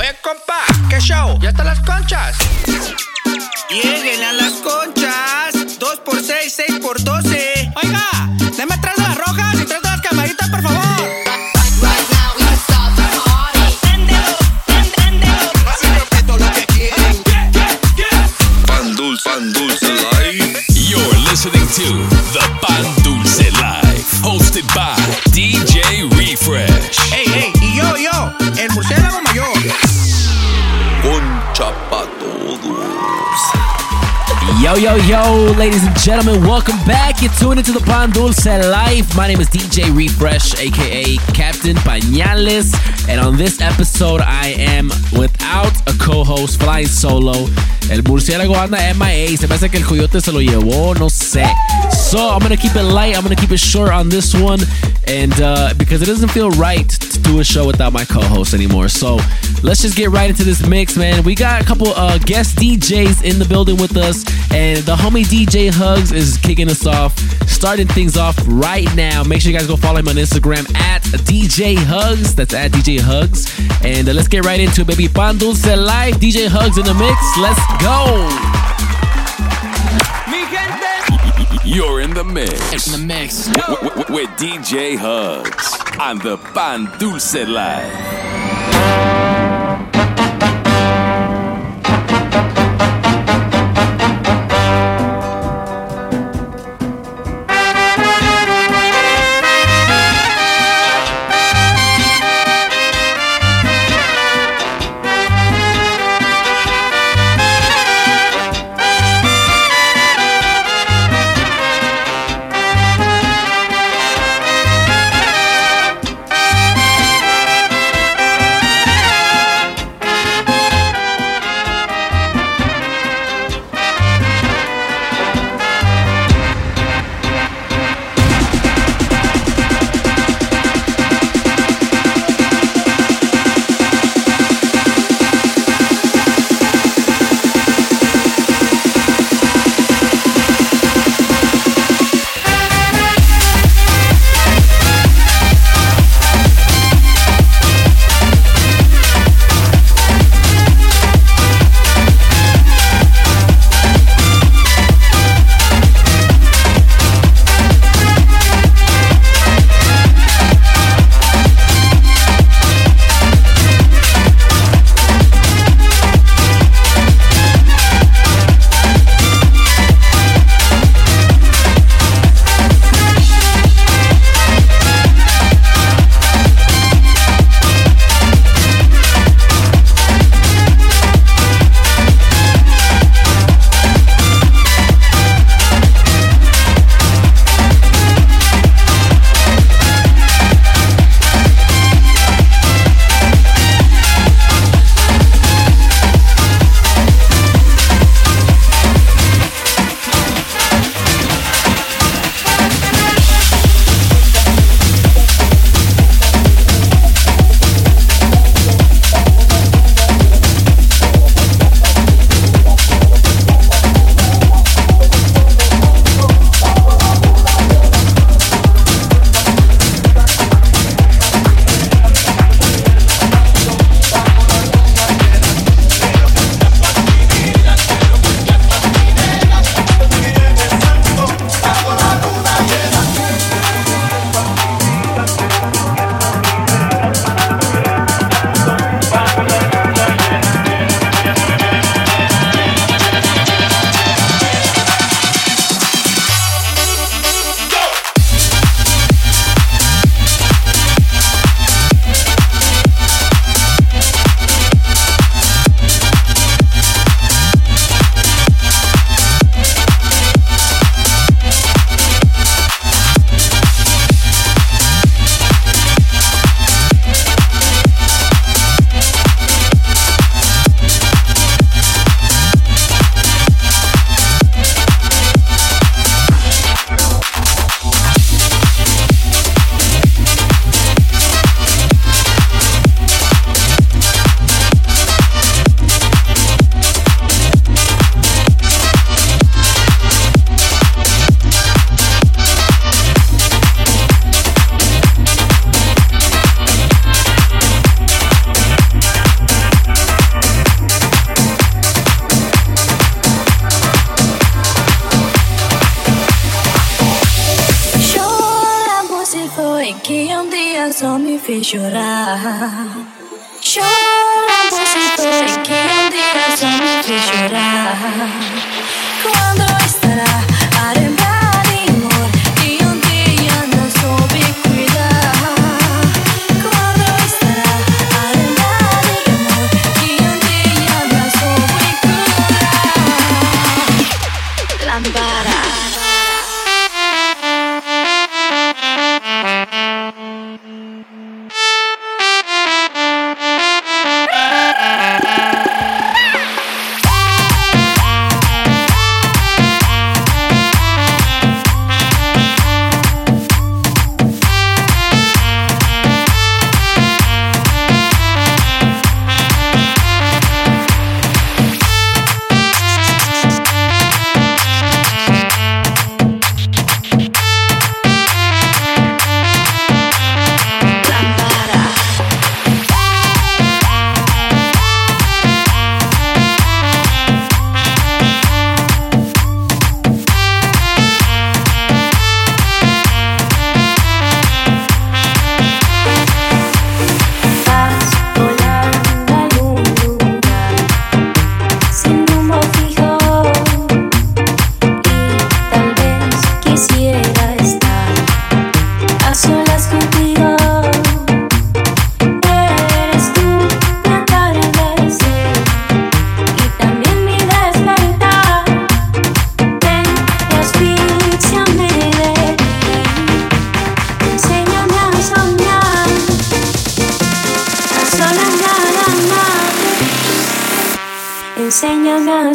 Oye, compa, ¿qué show? ¿Ya están las conchas? Lleguen a las conchas. 2 por 6, 6 por 12. Oiga, deme tres de las rojas y tres de las camaritas, por favor. Yo, yo, ladies and gentlemen, welcome back. You're tuned into the Pan Dulce Life. My name is DJ Refresh, aka Captain Pañales. And on this episode, I am without a co host, flying solo. El murciélago anda MIA. Se hace que el coyote se lo llevó, no sé. So I'm gonna keep it light. I'm gonna keep it short on this one. And uh, because it doesn't feel right do a show without my co host anymore. So let's just get right into this mix, man. We got a couple uh, guest DJs in the building with us. And the homie DJ Hugs is kicking us off, starting things off right now. Make sure you guys go follow him on Instagram at DJ Hugs. That's at DJ Hugs. And uh, let's get right into it, baby. Pan Dulce Live, DJ Hugs in the mix. Let's go. You're in the mix In the mix. w- w- with DJ Hugs on the Pan Dulce Live.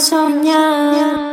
무섭냐?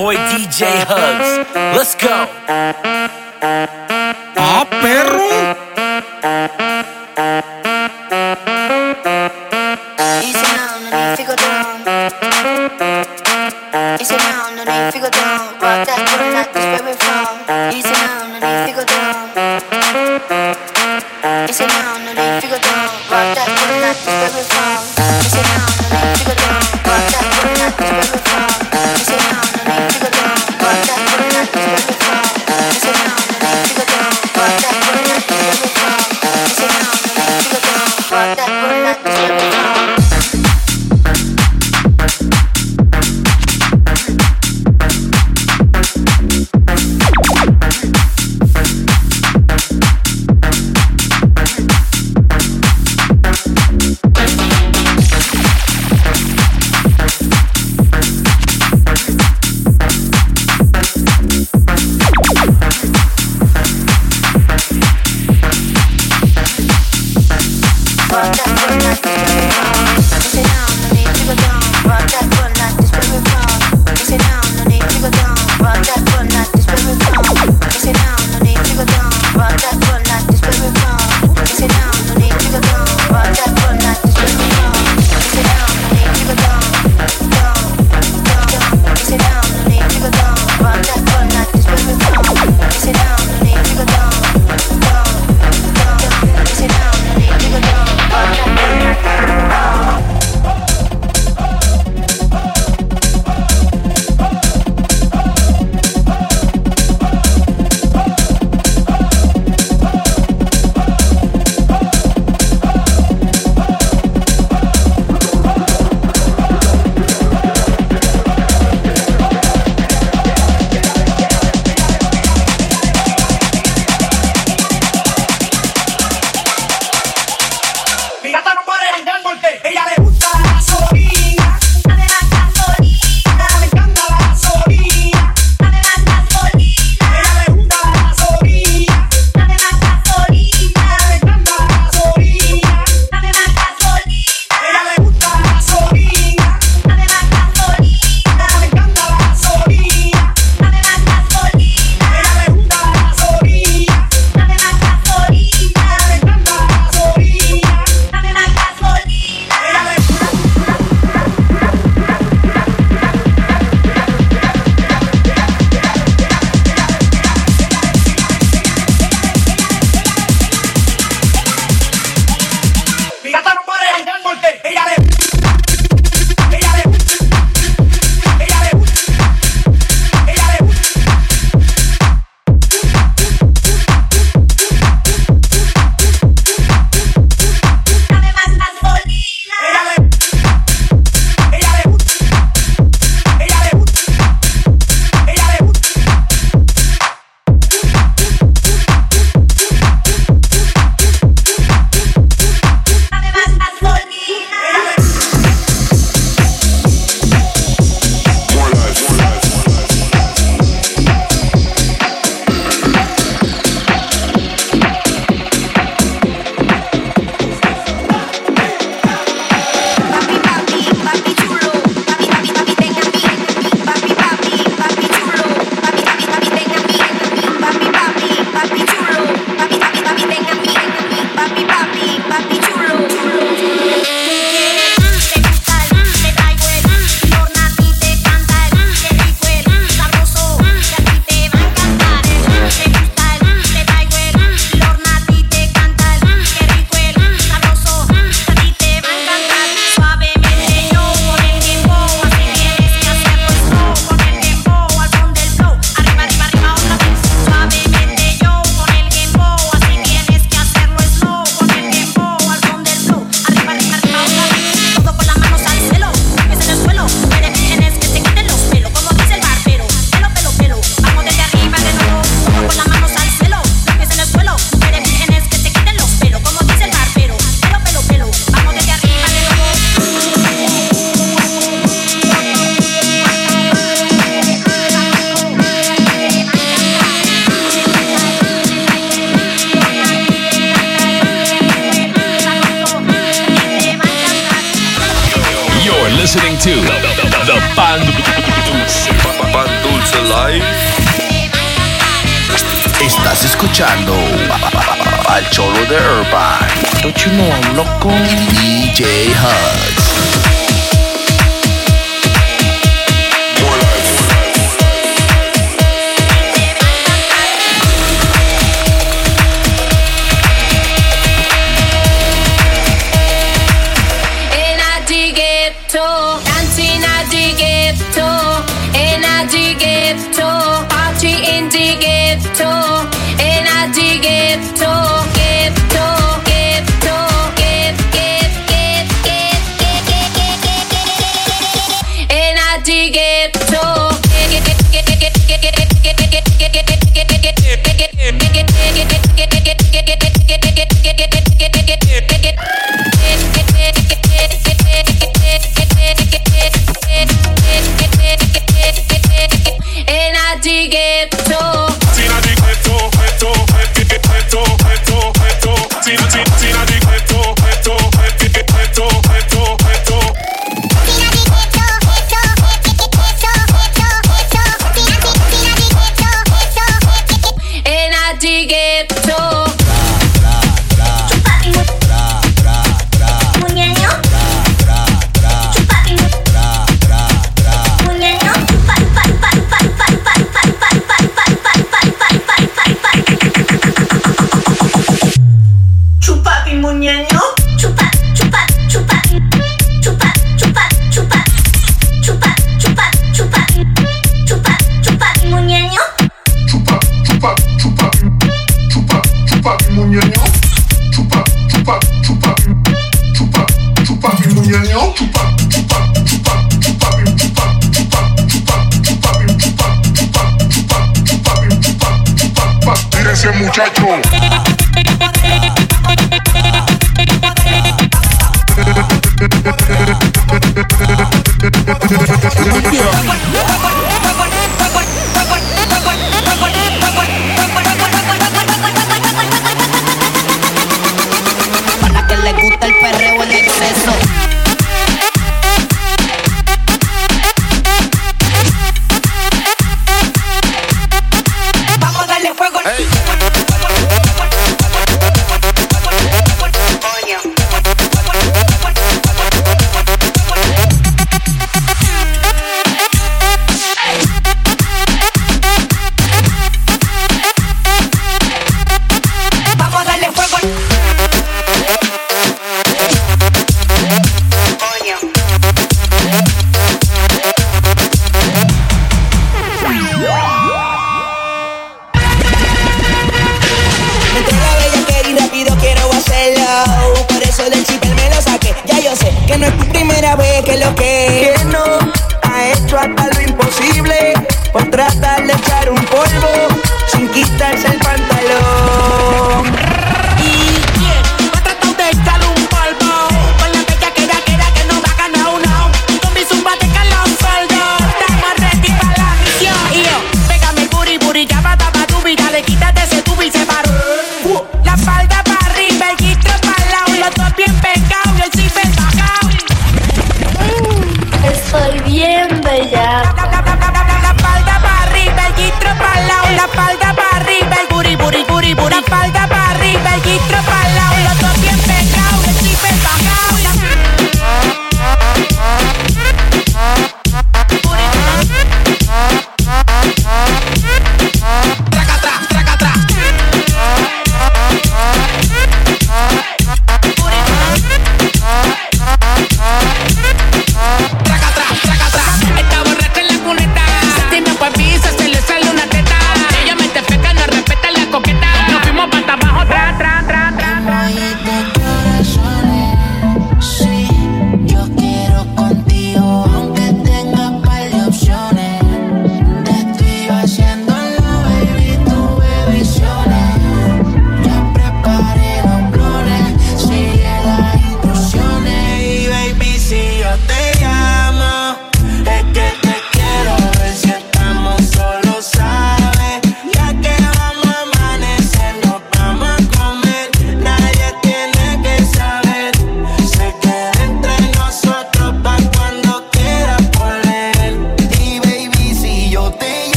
Boy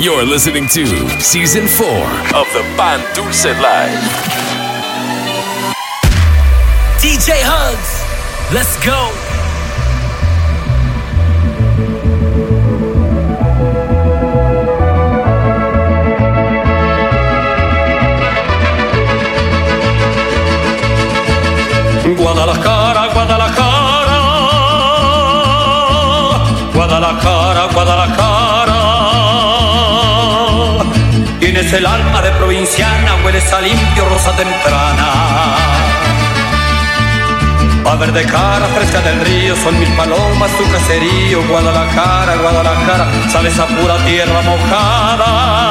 you're, you're listening to season four of the Pan Dulce Live. DJ Hugs, let's go. Guadalajara, Guadalajara, Guadalajara, Guadalajara. Tienes el alma de provinciana, hueles a limpio rosa temprana. A verde cara fresca del río, son mil palomas tu caserío. Guadalajara, Guadalajara, sales a pura tierra mojada.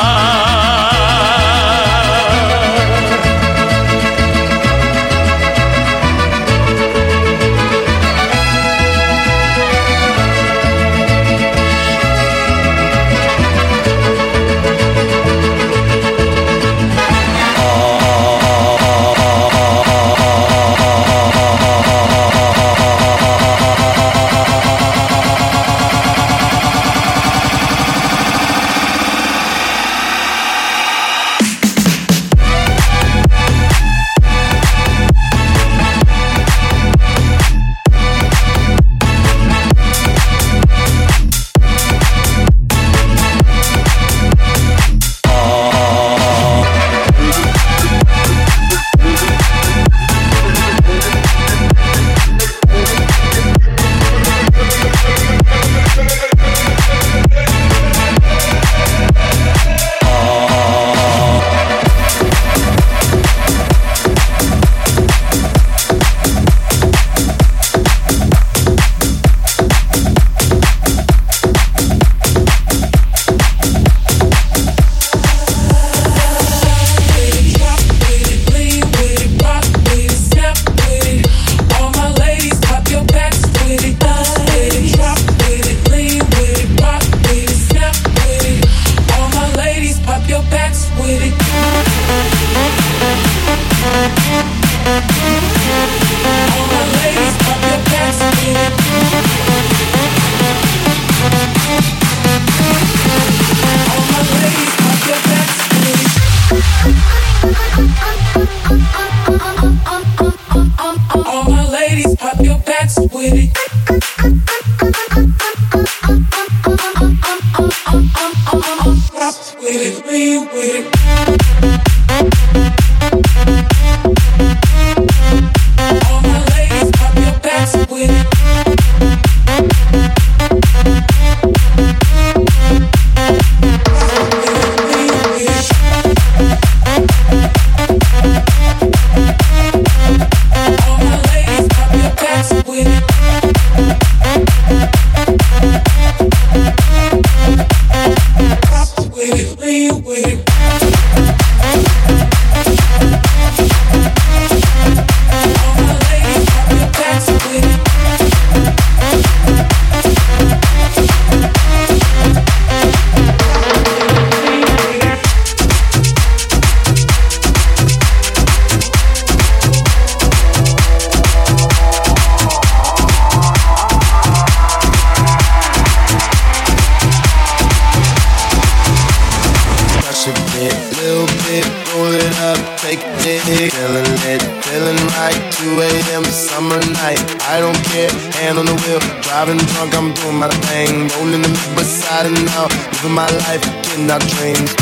Not dreams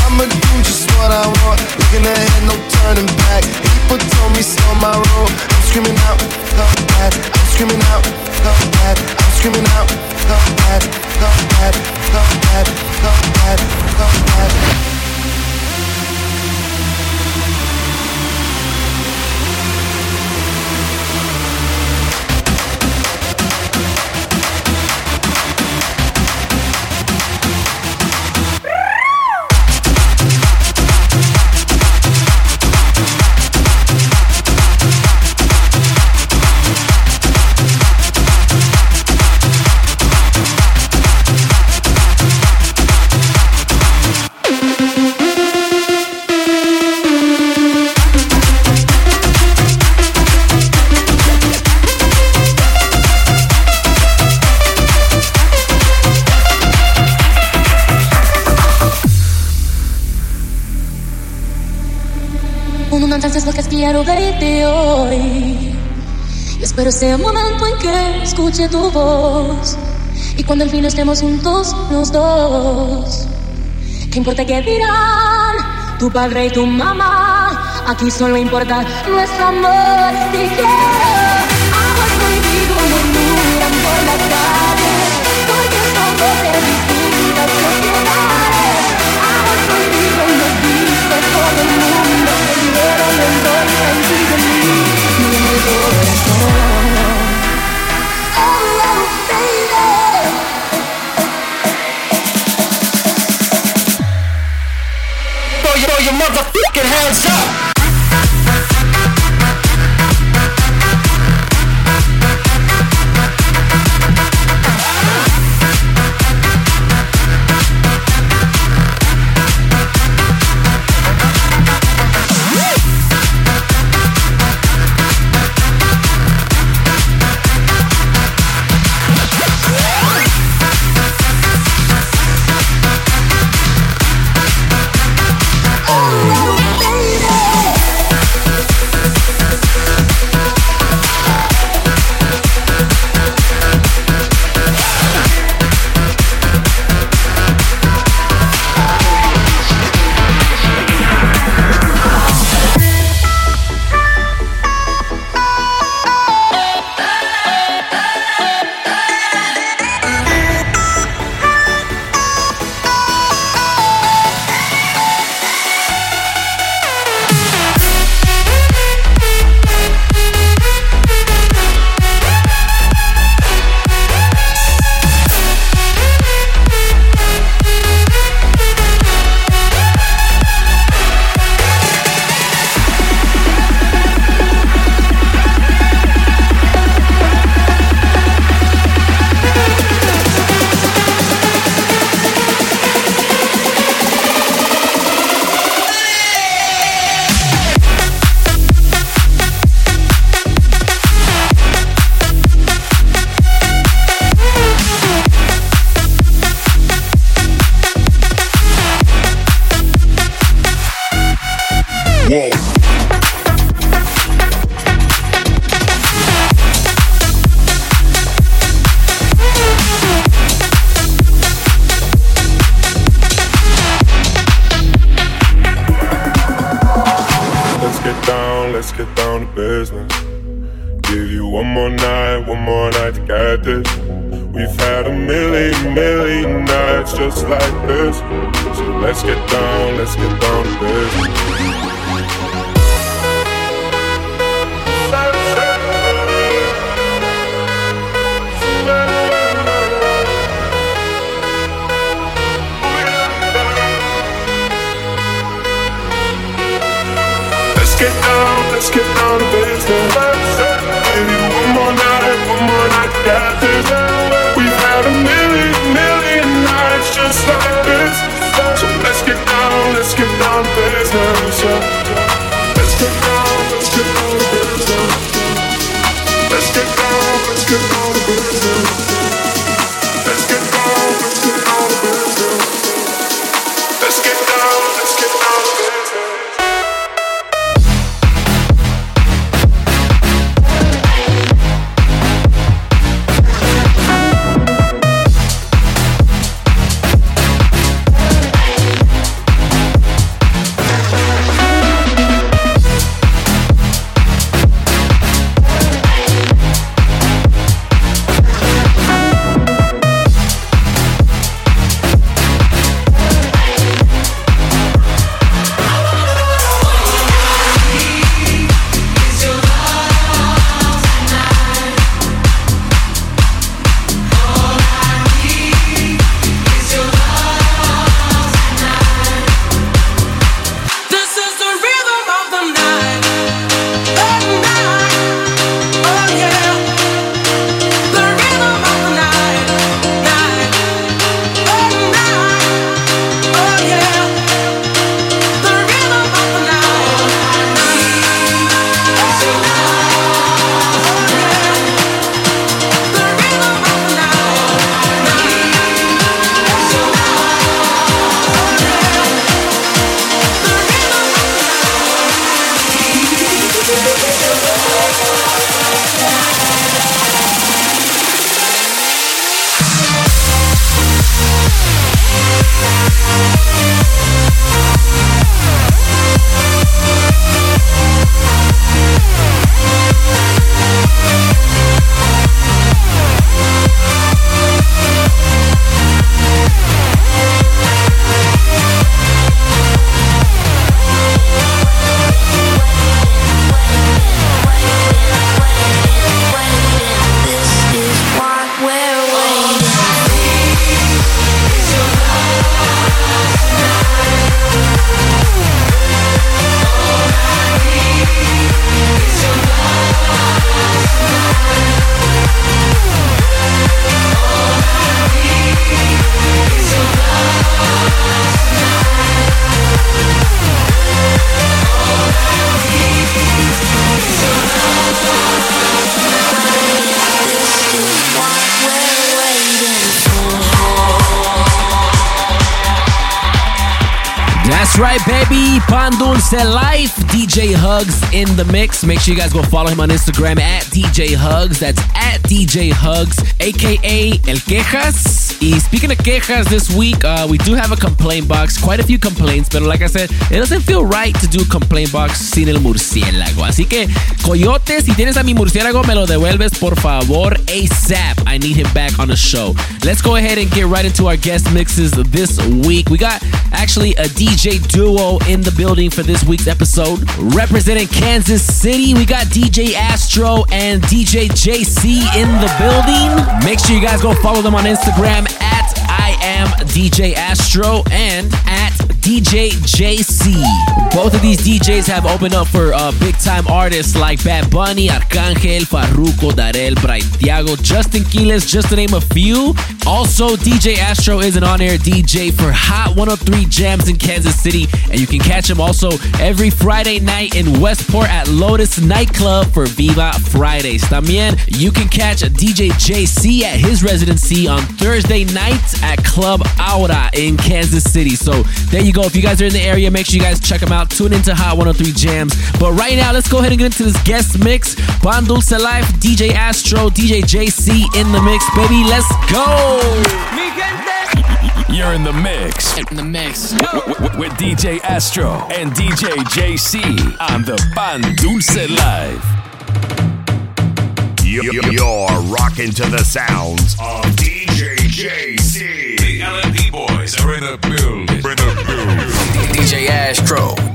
Pero sea un momento en que escuche tu voz. Y cuando al fin estemos juntos los dos. ¿Qué importa qué dirán tu padre y tu mamá? Aquí solo importa nuestro amor. your motherfucking hands up. Set Life, DJ Hugs in the mix. Make sure you guys go follow him on Instagram at DJ Hugs. That's at DJ Hugs, aka El Quejas. Speaking of quejas this week, uh, we do have a complaint box. Quite a few complaints, but like I said, it doesn't feel right to do a complaint box sin el murciélago. Así que, Coyote, si tienes a mi murciélago, me lo devuelves por favor ASAP. I need him back on the show. Let's go ahead and get right into our guest mixes this week. We got actually a DJ duo in the building for this week's episode. Representing Kansas City, we got DJ Astro and DJ JC in the building. Make sure you guys go follow them on Instagram I am DJ Astro and at DJ JC. Both of these DJs have opened up for uh, big time artists like Bad Bunny, Arcangel, Farruko, Darel, Bright, Braithiago, Justin Quiles, just to name a few. Also, DJ Astro is an on air DJ for Hot 103 Jams in Kansas City, and you can catch him also every Friday night in Westport at Lotus Nightclub for Viva Fridays. También, you can catch DJ JC at his residency on Thursday nights at Club Aura in Kansas City. So there you go. If you guys are in the area, make sure you guys check them out. Tune into Hot 103 Jams. But right now, let's go ahead and get into this guest mix. Pan Dulce Life, DJ Astro, DJ JC in the mix, baby. Let's go. You're in the mix. In the mix. W- w- with DJ Astro and DJ JC on the Pan Dulce Live. You're rocking to the sounds of DJ JC. The LMP boys are in the building. DJ Astro.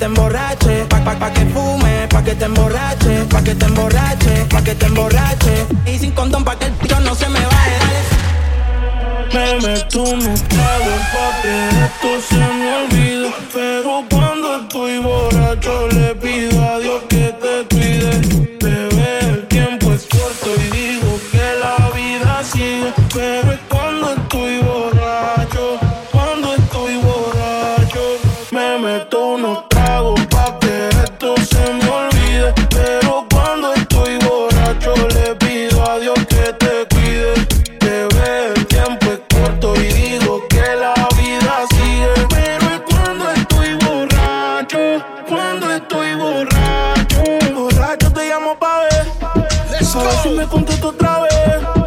Te emborrache, pa' pa' pa' que fume, pa' que te emborrache, pa' que te emborrache, pa' que te emborrache. Y sin condón pa' que el pillo no se me vaya. Me meto unos tragos pa' que esto se me olvide Pero cuando estoy borracho le pido a Dios que te A ver si me otra vez.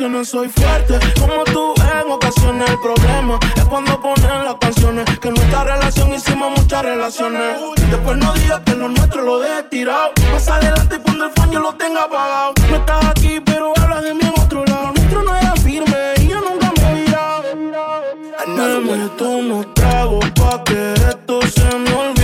Emociones soy fuerte. Como tú en ocasiones el problema es cuando ponen las canciones. Que en nuestra relación hicimos muchas relaciones. Después no digas que lo nuestro lo deje tirado. Más adelante cuando el fan yo lo tenga apagado. No estás aquí, pero hablas de mí en otro lado. Nuestro no era firme y yo nunca me he virado. Me meto unos tragos pa' que esto se me olvide.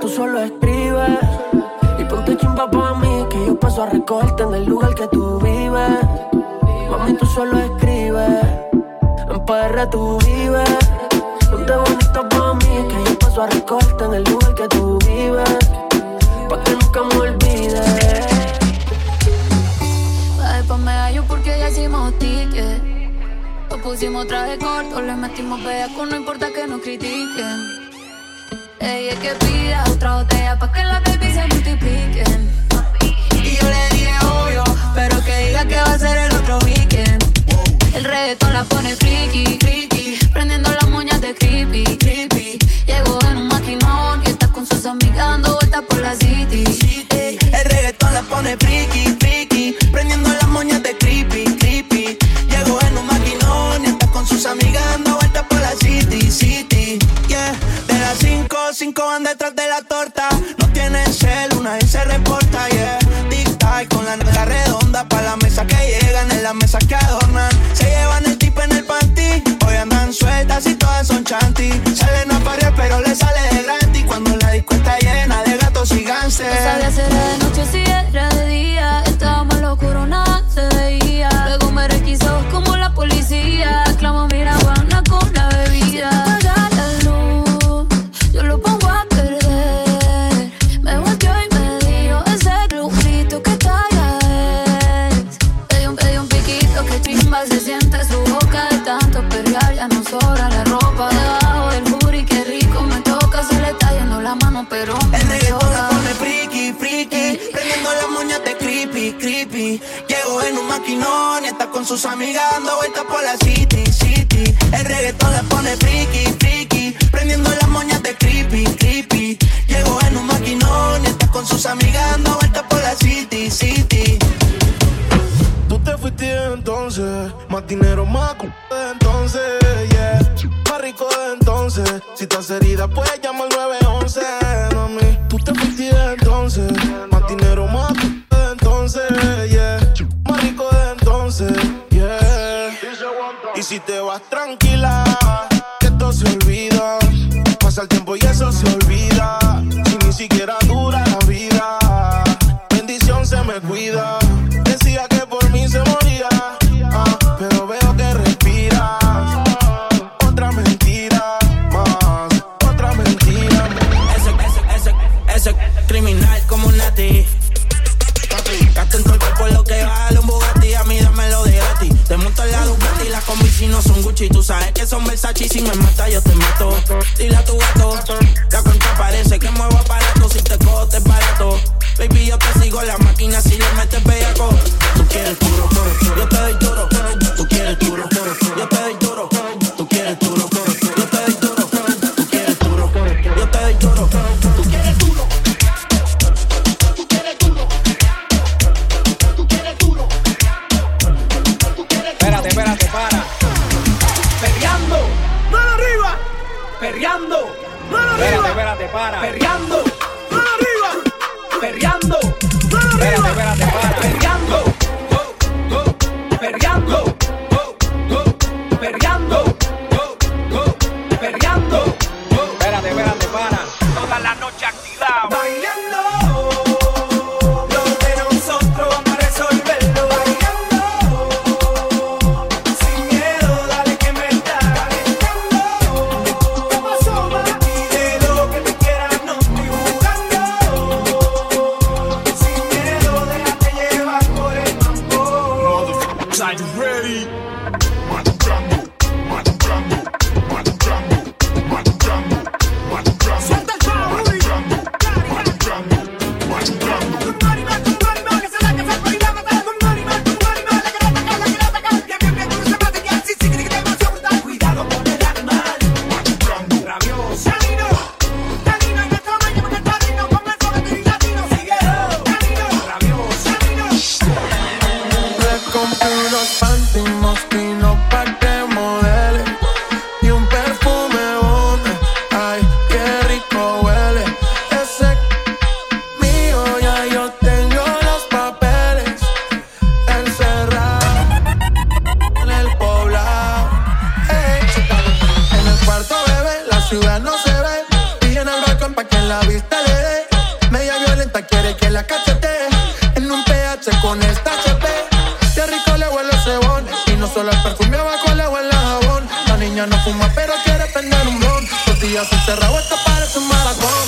Tú solo escribes y ponte chimba pa' mí, que yo paso a recogerte en el lugar que tú vives. Mami, tú solo escribes. En PR tú vives. Ponte bonita pa' mí, que yo paso a recogerte en el lugar que tú vives. Pa' que nunca me olvides. Pa' medallo porque ya hicimos ticket. Nos pusimos traje corto, le metimos bellaco, no importa que nos critiquen. Ella que pida otra botella pa' que las baby se multipliquen. Y yo le dije obvio, pero que diga que va a ser el otro weekend. El reggaetón la pone friki, friki, prendiendo las moñas de creepy, creepy. Llegó en un maquinón y está con sus amigas dando vueltas por la city. Ey, El reggaetón la pone friki, friki, prendiendo las moñas de creepy, creepy. Llegó en un maquinón y está con sus amigas dando vueltas por la city, city. Yeah, de las cinco, cinco van detrás de la torta. No tienen cel, una vez se reporta, yeah. Tic tac con la nalga redonda pa' la mesa que llegan, en la mesa que adornan. Se llevan el tipo en el panty, hoy andan sueltas y todas son chanty. Salen a parir, pero le sale de gratis cuando la disco está llena de gatos y No gánster. era de noche si era maquinón está con sus amigas dando vueltas por la city, city. El reggaetón la pone friki, friki, prendiendo las moñas de creepy, creepy. Llegó en un maquinón está con sus amigas dando vueltas por la city, city. Tú te fuiste entonces, más dinero, más entonces, yeah. Más rico de entonces, si estás herida puedes llamar al 911, mami. Tú te fuiste entonces, si te vas tranquila, yo ciudad no se ve. Pilla en el balcón pa' que en la vista le dé. Media violenta quiere que la cachete. En un PH con esta HP. Qué rico le huele cebón. Y no solo el perfume abajo le huele a jabón. La niña no fuma pero quiere prender un blon. Los días encerrados esto parece un maratón.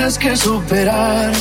Tienes que superar.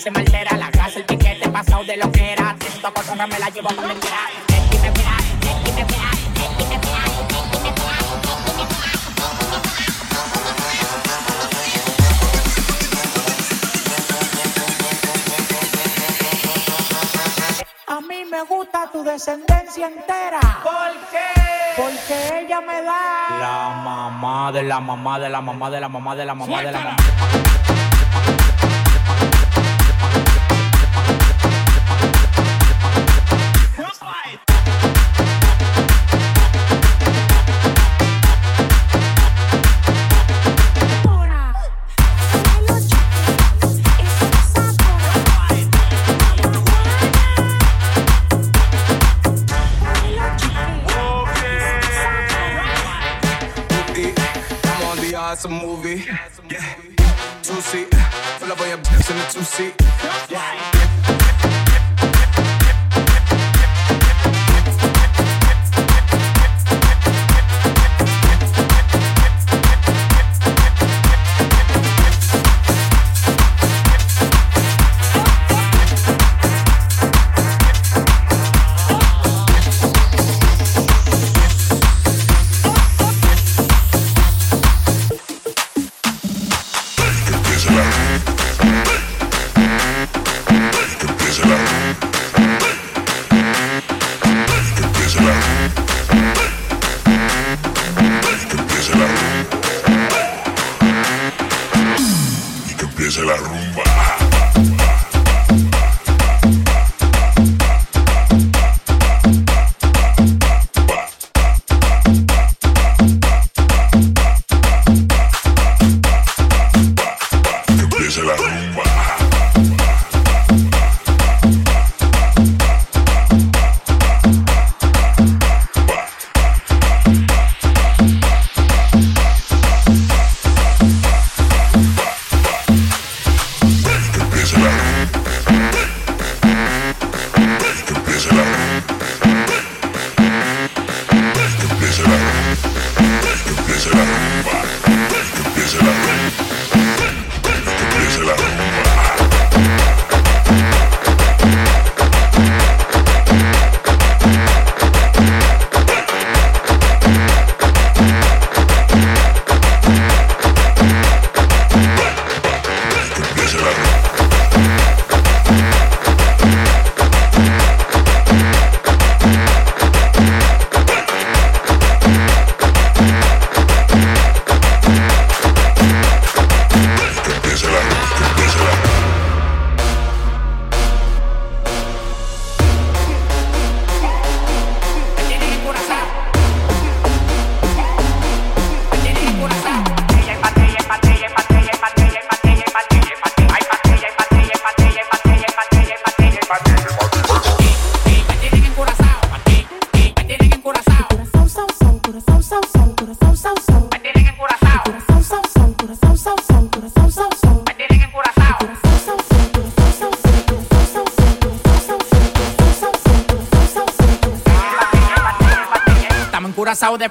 Se me altera. La grasa, el piquete, pasado de lo que era. Te siento cosa me la llevo con mentira. Y me mira, y me mira, y me mira. A mí me gusta tu descendencia entera. ¿Por qué? Porque ella me da. La mamá de la mamá de la mamá de la mamá de la mamá de la mamá. Movie. Yeah. Two seat, full of all your bitches in the two seat.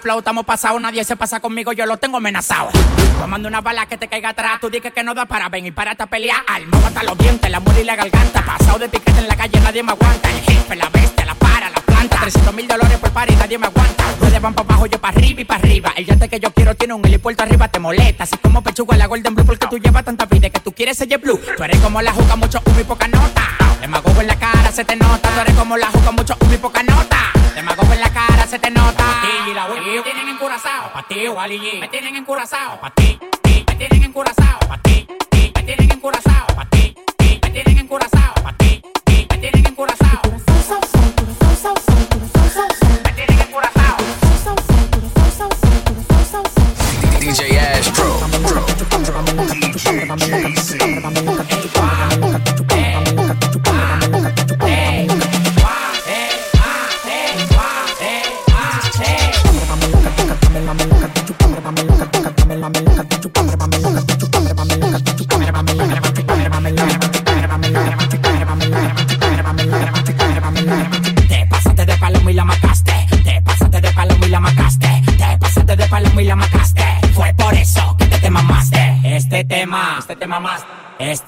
Flow, estamos pasados, nadie se pasa conmigo, yo lo tengo amenazado. Tomando una bala que te caiga atrás, tú dices que no da para ven y para a pelear. Alma hasta los dientes, la muela y la garganta. Pasado de piquete en la calle, nadie me aguanta. El jefe, la bestia, la para, la planta. 300 mil dólares por par nadie me aguanta. Ruedas van para abajo, yo para arriba y para arriba. El yate que yo quiero tiene un helipuerto arriba, te molesta. Así como pechuga la Golden Blue, porque tú llevas tanta vida que tú quieres ser blue. Tú eres como la juca, mucho humo y poca nota. Demagogo en la cara, se te nota. Tú eres como la juca, mucho humo y poca nota. Encurazao, pa' ti, Wally G. Me tienen encurazao, pa' ti. Me tienen encurazao, pa' ti. Me tienen encurazao, pa' ti. Me tienen encurazao, pa' ti. Me tienen encurazao. Me tienen encurazao. DJ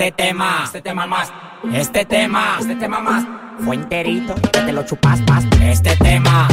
Este tema, este tema más. Este tema, este tema más. Fue enterito te lo chupas más. Este tema,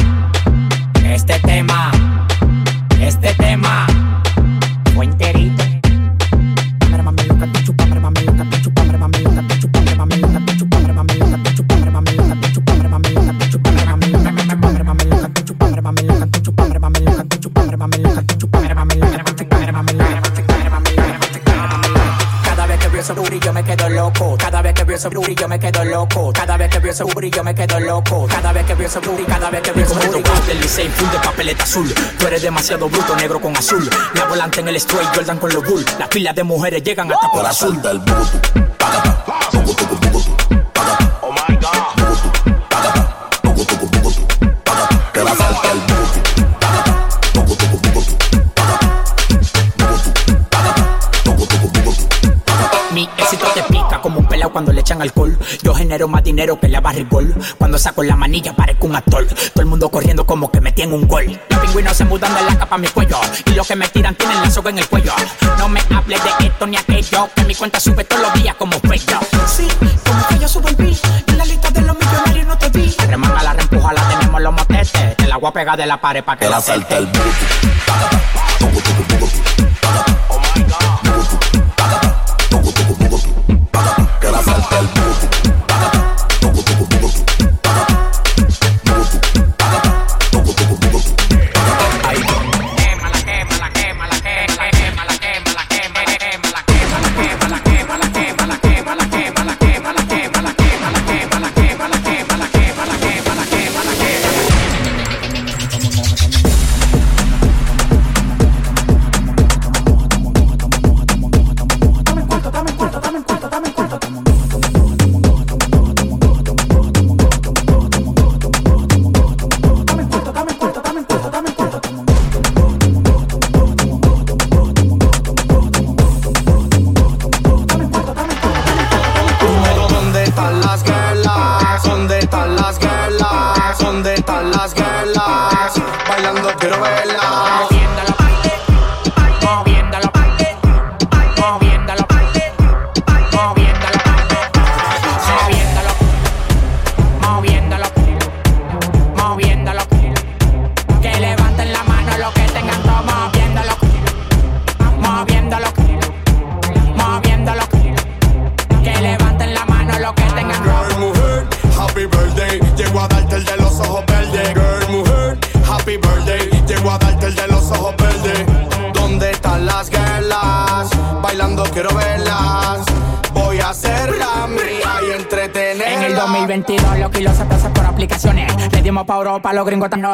veo ese booty yo me quedo loco. Cada vez que veo ese booty yo me quedo loco. Cada vez que veo ese booty, cada vez que veo ese booty. del Licey, full de papeleta azul. Tú eres demasiado bruto, negro con azul. La volante en el straight, Jordan con los bull. Las pilas de mujeres llegan hasta por azul. del Mi echan alcohol. Yo genero más dinero que la barrigol. Cuando saco la manilla parezco un actor. Todo el mundo corriendo como que me tiene un gol. Los pingüinos se mudan de la capa a mi cuello. Y los que me tiran tienen la soga en el cuello. No me hables de esto ni aquello. Que mi cuenta sube todos los días como fuego. Sí, como que yo subo el beat. En la lista de los millonarios no te vi. Remanga la reempuja, la tenemos los motetes. Te la voy a pegar de la pared para que la salte el Pero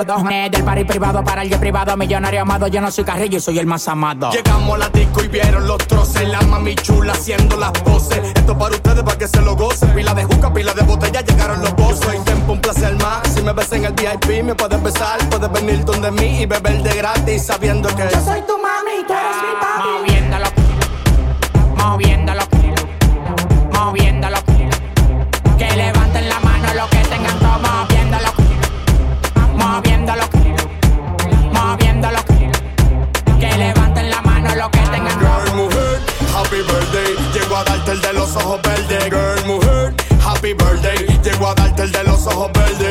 los gringos están los dos. eh, Del party privado para el privado. Millonario amado, yo no soy carrillo, soy el más amado. Llegamos a la disco y vieron los troces. La mami chula haciendo las poses. Esto para ustedes, para que se lo gocen. Pila de juca, pila de botella, llegaron los bozos. Soy tiempo, un placer más. Si me ves en el VIP, me puedes besar. Puedes venir donde mí y beber de gratis. Sabiendo que yo soy tu mami, tú eres mi papi. Ojos.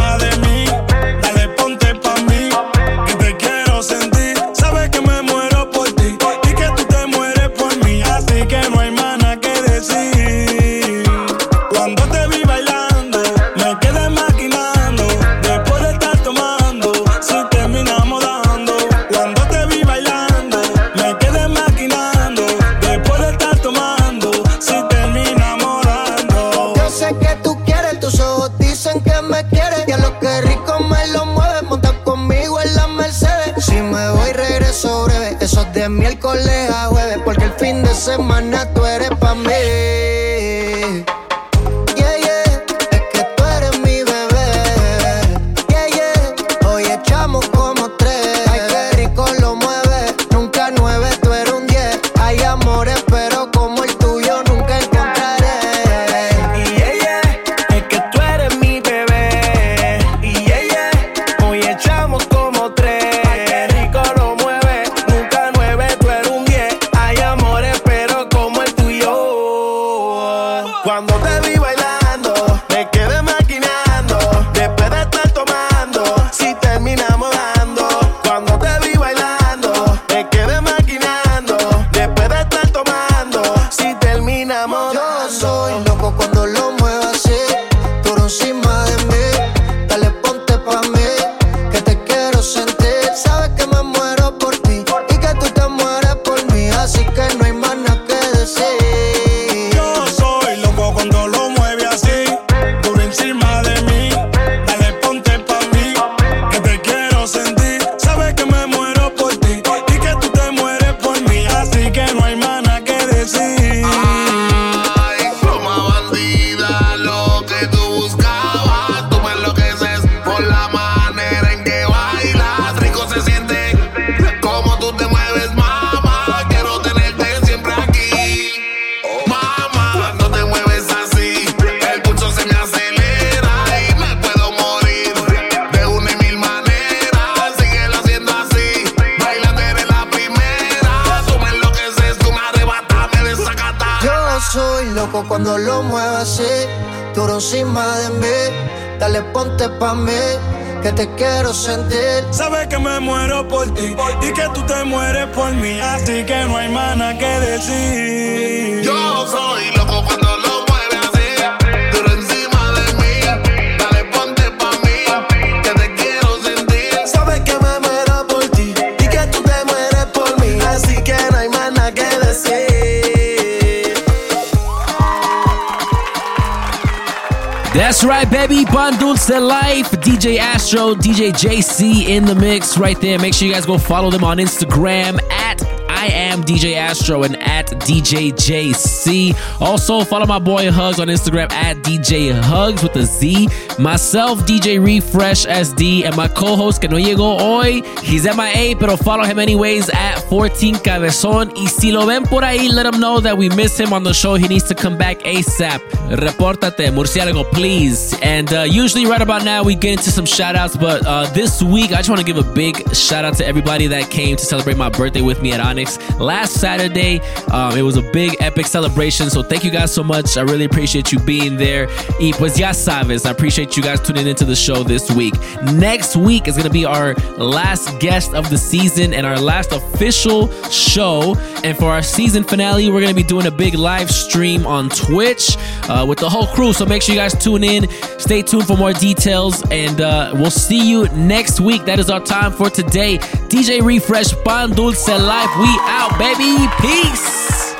semana que te quiero sentir. Sabes que me muero por ti y que tú te mueres por mí, así que no hay más nada que decir. Yo soy loco That's right, baby. Pan Dulce Life. DJ Astro, DJ JC in the mix right there. Make sure you guys go follow them on Instagram at I am DJ Astro and at DJ JC. Also, follow my boy Hugs on Instagram at DJ Hugs with a Z. Myself, DJ Refresh SD, and my co host que no llegó hoy. He's MIA, pero follow him anyways at 14 Cabezon. Y si lo ven por ahí, let him know that we miss him on the show. He needs to come back ASAP. Repórtate, Murciélago, please. And uh, usually, right about now, we get into some shout outs, but uh, this week, I just want to give a big shout out to everybody that came to celebrate my birthday with me at Onyx last Saturday. Um, it was a big, epic celebration. So, thank you guys so much. I really appreciate you being there. Y pues ya sabes, I appreciate you guys tuning into the show this week. Next week is going to be our last guest of the season and our last official show. And for our season finale, we're going to be doing a big live stream on Twitch uh, with the whole crew. So make sure you guys tune in. Stay tuned for more details. And uh, we'll see you next week. That is our time for today. DJ Refresh, Pan Dulce Life. We out, baby. Peace.